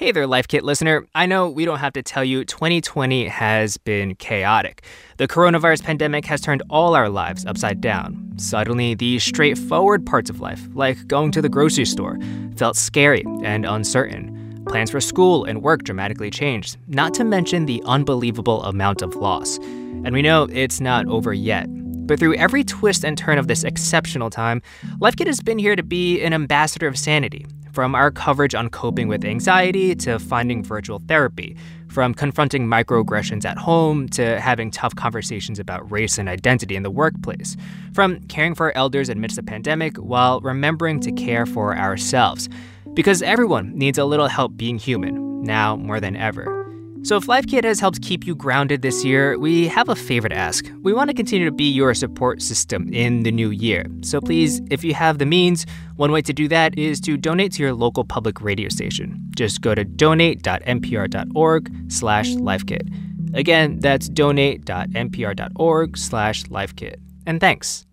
Hey there, Life Kit listener. I know we don't have to tell you 2020 has been chaotic. The coronavirus pandemic has turned all our lives upside down. Suddenly, the straightforward parts of life, like going to the grocery store, felt scary and uncertain. Plans for school and work dramatically changed, not to mention the unbelievable amount of loss. And we know it's not over yet. But through every twist and turn of this exceptional time, Life Kit has been here to be an ambassador of sanity, from our coverage on coping with anxiety to finding virtual therapy, from confronting microaggressions at home to having tough conversations about race and identity in the workplace, from caring for our elders amidst the pandemic while remembering to care for ourselves. Because everyone needs a little help being human, now more than ever. So, if Life Kit has helped keep you grounded this year, we have a favor to ask. We want to continue to be your support system in the new year. So, please, if you have the means, one way to do that is to donate to your local public radio station. Just go to donate.npr.org/slash lifekit. Again, that's donate.npr.org/slash lifekit. And thanks.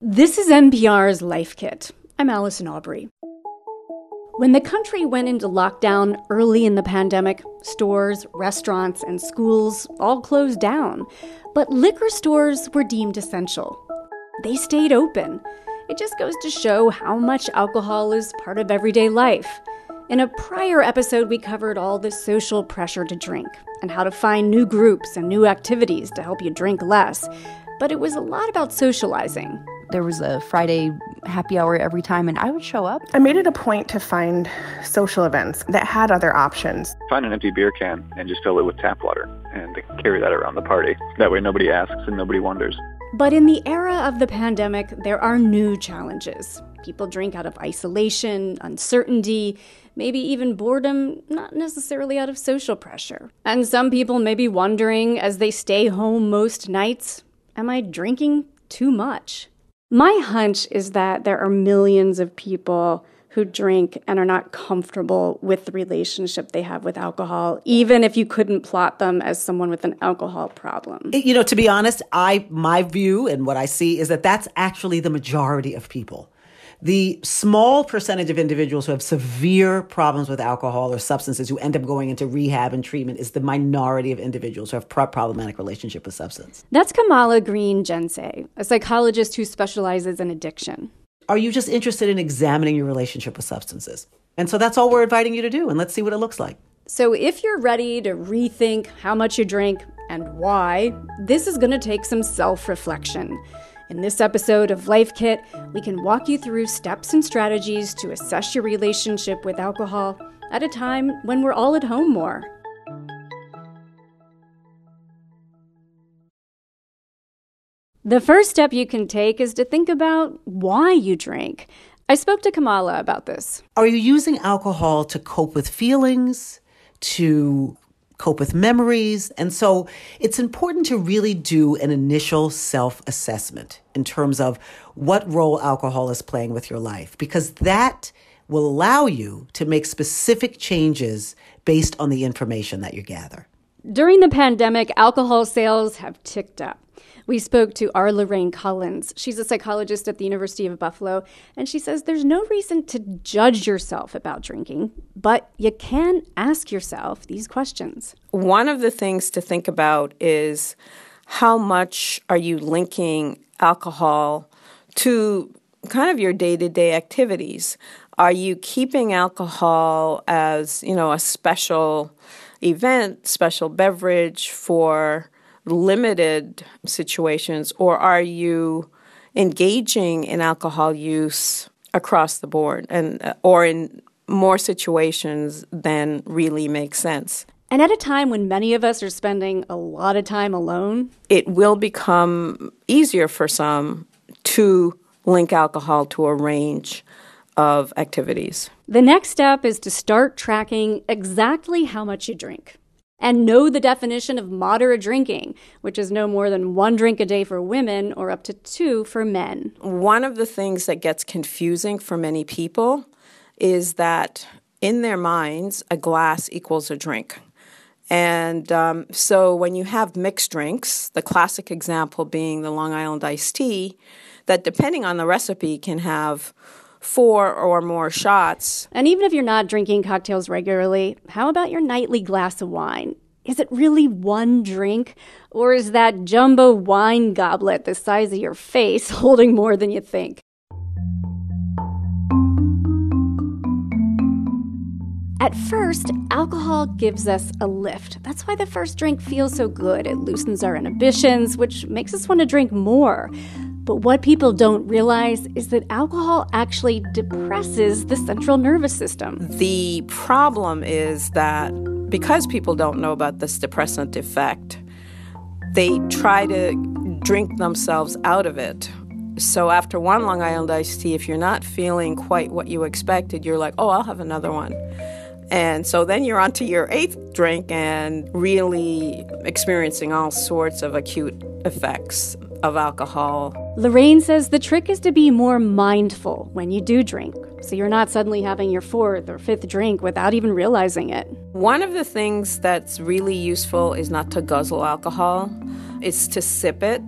This is NPR's Life Kit. I'm Allison Aubrey. When the country went into lockdown early in the pandemic, stores, restaurants, and schools all closed down. But liquor stores were deemed essential. They stayed open. It just goes to show how much alcohol is part of everyday life. In a prior episode, we covered all the social pressure to drink and how to find new groups and new activities to help you drink less. But it was a lot about socializing, there was a Friday happy hour every time, and I would show up. I made it a point to find social events that had other options. Find an empty beer can and just fill it with tap water and carry that around the party. That way nobody asks and nobody wonders. But in the era of the pandemic, there are new challenges. People drink out of isolation, uncertainty, maybe even boredom, not necessarily out of social pressure. And some people may be wondering as they stay home most nights Am I drinking too much? My hunch is that there are millions of people who drink and are not comfortable with the relationship they have with alcohol, even if you couldn't plot them as someone with an alcohol problem. You know, to be honest, I my view and what I see is that that's actually the majority of people the small percentage of individuals who have severe problems with alcohol or substances who end up going into rehab and treatment is the minority of individuals who have pro- problematic relationship with substance. That's Kamala Green Jensei, a psychologist who specializes in addiction. Are you just interested in examining your relationship with substances? And so that's all we're inviting you to do, and let's see what it looks like. So, if you're ready to rethink how much you drink and why, this is going to take some self reflection. In this episode of Life Kit, we can walk you through steps and strategies to assess your relationship with alcohol at a time when we're all at home more. The first step you can take is to think about why you drink. I spoke to Kamala about this. Are you using alcohol to cope with feelings, to cope with memories. And so it's important to really do an initial self assessment in terms of what role alcohol is playing with your life, because that will allow you to make specific changes based on the information that you gather. During the pandemic, alcohol sales have ticked up. We spoke to R. Lorraine Collins. She's a psychologist at the University of Buffalo, and she says there's no reason to judge yourself about drinking, but you can ask yourself these questions. One of the things to think about is how much are you linking alcohol to kind of your day-to-day activities? Are you keeping alcohol as, you know, a special event, special beverage for limited situations, or are you engaging in alcohol use across the board and uh, or in more situations than really make sense? And at a time when many of us are spending a lot of time alone, it will become easier for some to link alcohol to a range of activities. The next step is to start tracking exactly how much you drink and know the definition of moderate drinking, which is no more than one drink a day for women or up to two for men. One of the things that gets confusing for many people is that in their minds, a glass equals a drink. And um, so when you have mixed drinks, the classic example being the Long Island iced tea, that depending on the recipe can have four or more shots. And even if you're not drinking cocktails regularly, how about your nightly glass of wine? Is it really one drink? Or is that jumbo wine goblet the size of your face holding more than you think? At first, alcohol gives us a lift. That's why the first drink feels so good. It loosens our inhibitions, which makes us want to drink more. But what people don't realize is that alcohol actually depresses the central nervous system. The problem is that because people don't know about this depressant effect, they try to drink themselves out of it. So after one Long Island iced tea, if you're not feeling quite what you expected, you're like, oh, I'll have another one. And so then you're on to your eighth drink and really experiencing all sorts of acute effects of alcohol. Lorraine says the trick is to be more mindful when you do drink, so you're not suddenly having your fourth or fifth drink without even realizing it. One of the things that's really useful is not to guzzle alcohol, it's to sip it.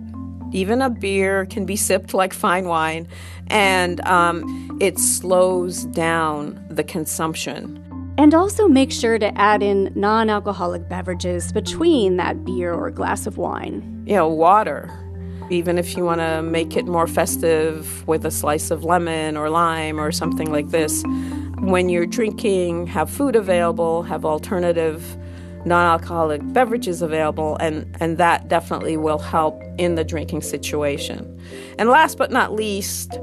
Even a beer can be sipped like fine wine, and um, it slows down the consumption. And also make sure to add in non alcoholic beverages between that beer or glass of wine. You know, water. Even if you want to make it more festive with a slice of lemon or lime or something like this, when you're drinking, have food available, have alternative non alcoholic beverages available, and, and that definitely will help in the drinking situation. And last but not least,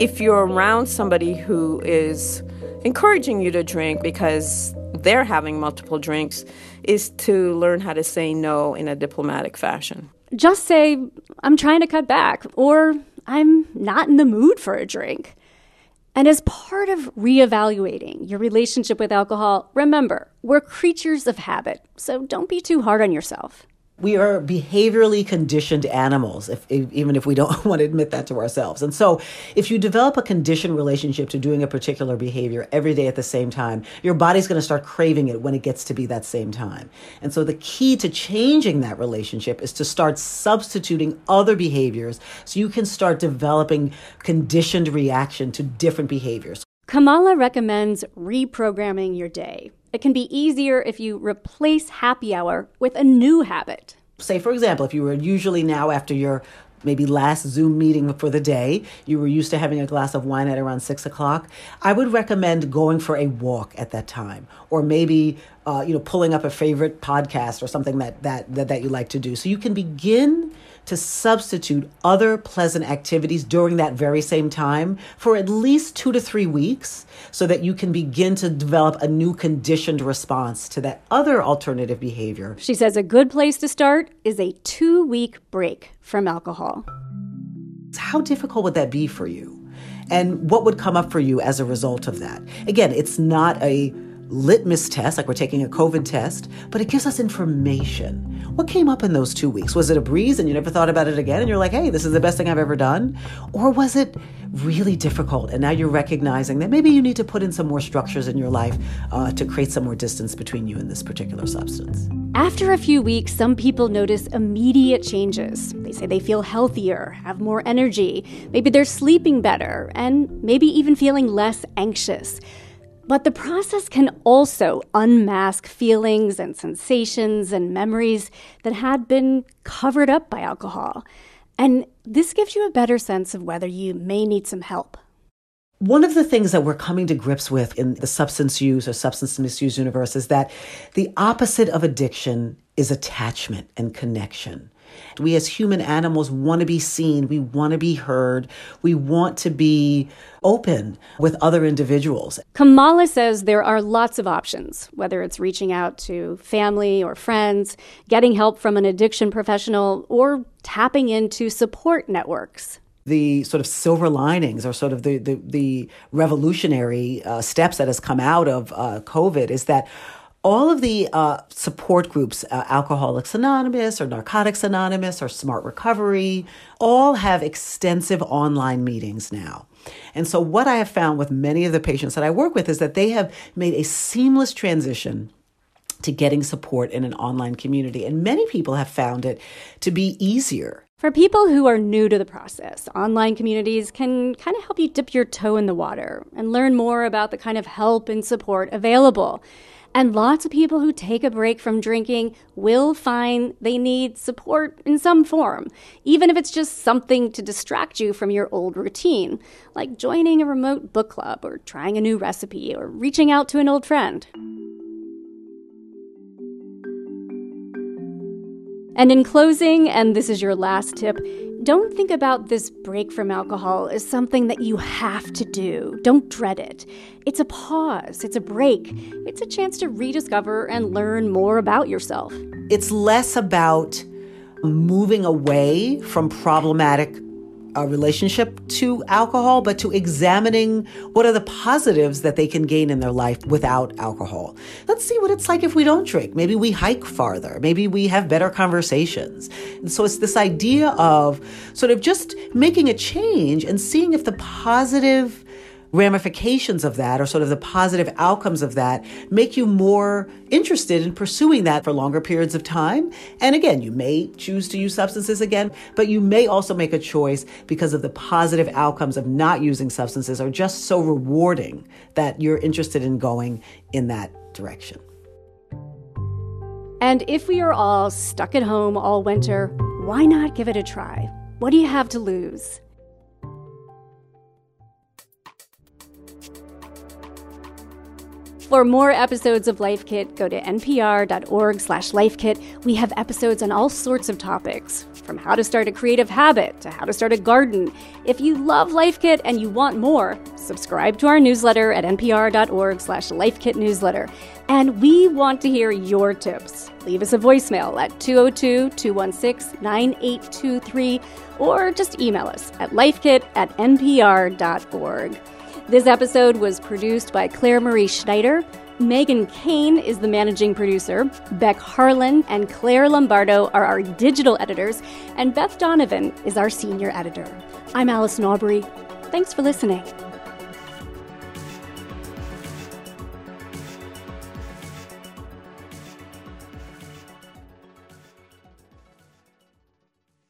if you're around somebody who is encouraging you to drink because they're having multiple drinks, is to learn how to say no in a diplomatic fashion. Just say, I'm trying to cut back, or I'm not in the mood for a drink. And as part of reevaluating your relationship with alcohol, remember, we're creatures of habit, so don't be too hard on yourself. We are behaviorally conditioned animals, if, if, even if we don't want to admit that to ourselves. And so, if you develop a conditioned relationship to doing a particular behavior every day at the same time, your body's going to start craving it when it gets to be that same time. And so, the key to changing that relationship is to start substituting other behaviors so you can start developing conditioned reaction to different behaviors. Kamala recommends reprogramming your day. It can be easier if you replace happy hour with a new habit. Say, for example, if you were usually now after your maybe last Zoom meeting for the day, you were used to having a glass of wine at around six o'clock, I would recommend going for a walk at that time, or maybe uh, you know pulling up a favorite podcast or something that, that that that you like to do, so you can begin to substitute other pleasant activities during that very same time for at least two to three weeks so that you can begin to develop a new conditioned response to that other alternative behavior. She says a good place to start is a two week break from alcohol. How difficult would that be for you? And what would come up for you as a result of that? Again, it's not a litmus test, like we're taking a COVID test, but it gives us information. What came up in those two weeks? Was it a breeze and you never thought about it again and you're like, hey, this is the best thing I've ever done? Or was it really difficult and now you're recognizing that maybe you need to put in some more structures in your life uh, to create some more distance between you and this particular substance? After a few weeks, some people notice immediate changes. They say they feel healthier, have more energy, maybe they're sleeping better, and maybe even feeling less anxious. But the process can also unmask feelings and sensations and memories that had been covered up by alcohol. And this gives you a better sense of whether you may need some help. One of the things that we're coming to grips with in the substance use or substance misuse universe is that the opposite of addiction is attachment and connection. We as human animals want to be seen, we want to be heard, we want to be open with other individuals. Kamala says there are lots of options, whether it's reaching out to family or friends, getting help from an addiction professional, or tapping into support networks the sort of silver linings or sort of the the, the revolutionary uh, steps that has come out of uh, COVID is that all of the uh, support groups, uh, Alcoholics Anonymous or Narcotics Anonymous or Smart Recovery, all have extensive online meetings now. And so, what I have found with many of the patients that I work with is that they have made a seamless transition to getting support in an online community. And many people have found it to be easier For people who are new to the process, online communities can kind of help you dip your toe in the water and learn more about the kind of help and support available. And lots of people who take a break from drinking will find they need support in some form, even if it's just something to distract you from your old routine, like joining a remote book club or trying a new recipe or reaching out to an old friend. And in closing, and this is your last tip, don't think about this break from alcohol as something that you have to do. Don't dread it. It's a pause, it's a break, it's a chance to rediscover and learn more about yourself. It's less about moving away from problematic a relationship to alcohol, but to examining what are the positives that they can gain in their life without alcohol. Let's see what it's like if we don't drink. Maybe we hike farther. Maybe we have better conversations. And so it's this idea of sort of just making a change and seeing if the positive ramifications of that or sort of the positive outcomes of that make you more interested in pursuing that for longer periods of time. And again, you may choose to use substances again, but you may also make a choice because of the positive outcomes of not using substances are just so rewarding that you're interested in going in that direction. And if we are all stuck at home all winter, why not give it a try? What do you have to lose? For more episodes of Life Kit, go to npr.org slash lifekit. We have episodes on all sorts of topics, from how to start a creative habit to how to start a garden. If you love Life Kit and you want more, subscribe to our newsletter at npr.org slash lifekitnewsletter. And we want to hear your tips. Leave us a voicemail at 202-216-9823 or just email us at lifekit at npr.org. This episode was produced by Claire Marie Schneider. Meghan Keane is the managing producer. Beck Harlan and Claire Lombardo are our digital editors. And Beth Donovan is our senior editor. I'm Allison Aubrey. Thanks for listening.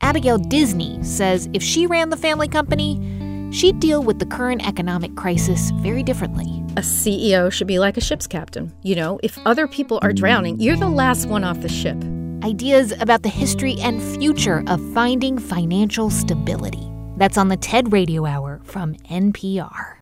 Abigail Disney says if she ran the family company, she'd deal with the current economic crisis very differently. A CEO should be like a ship's captain. You know, if other people are drowning, you're the last one off the ship. Ideas about the history and future of finding financial stability. That's on the TED Radio Hour from NPR.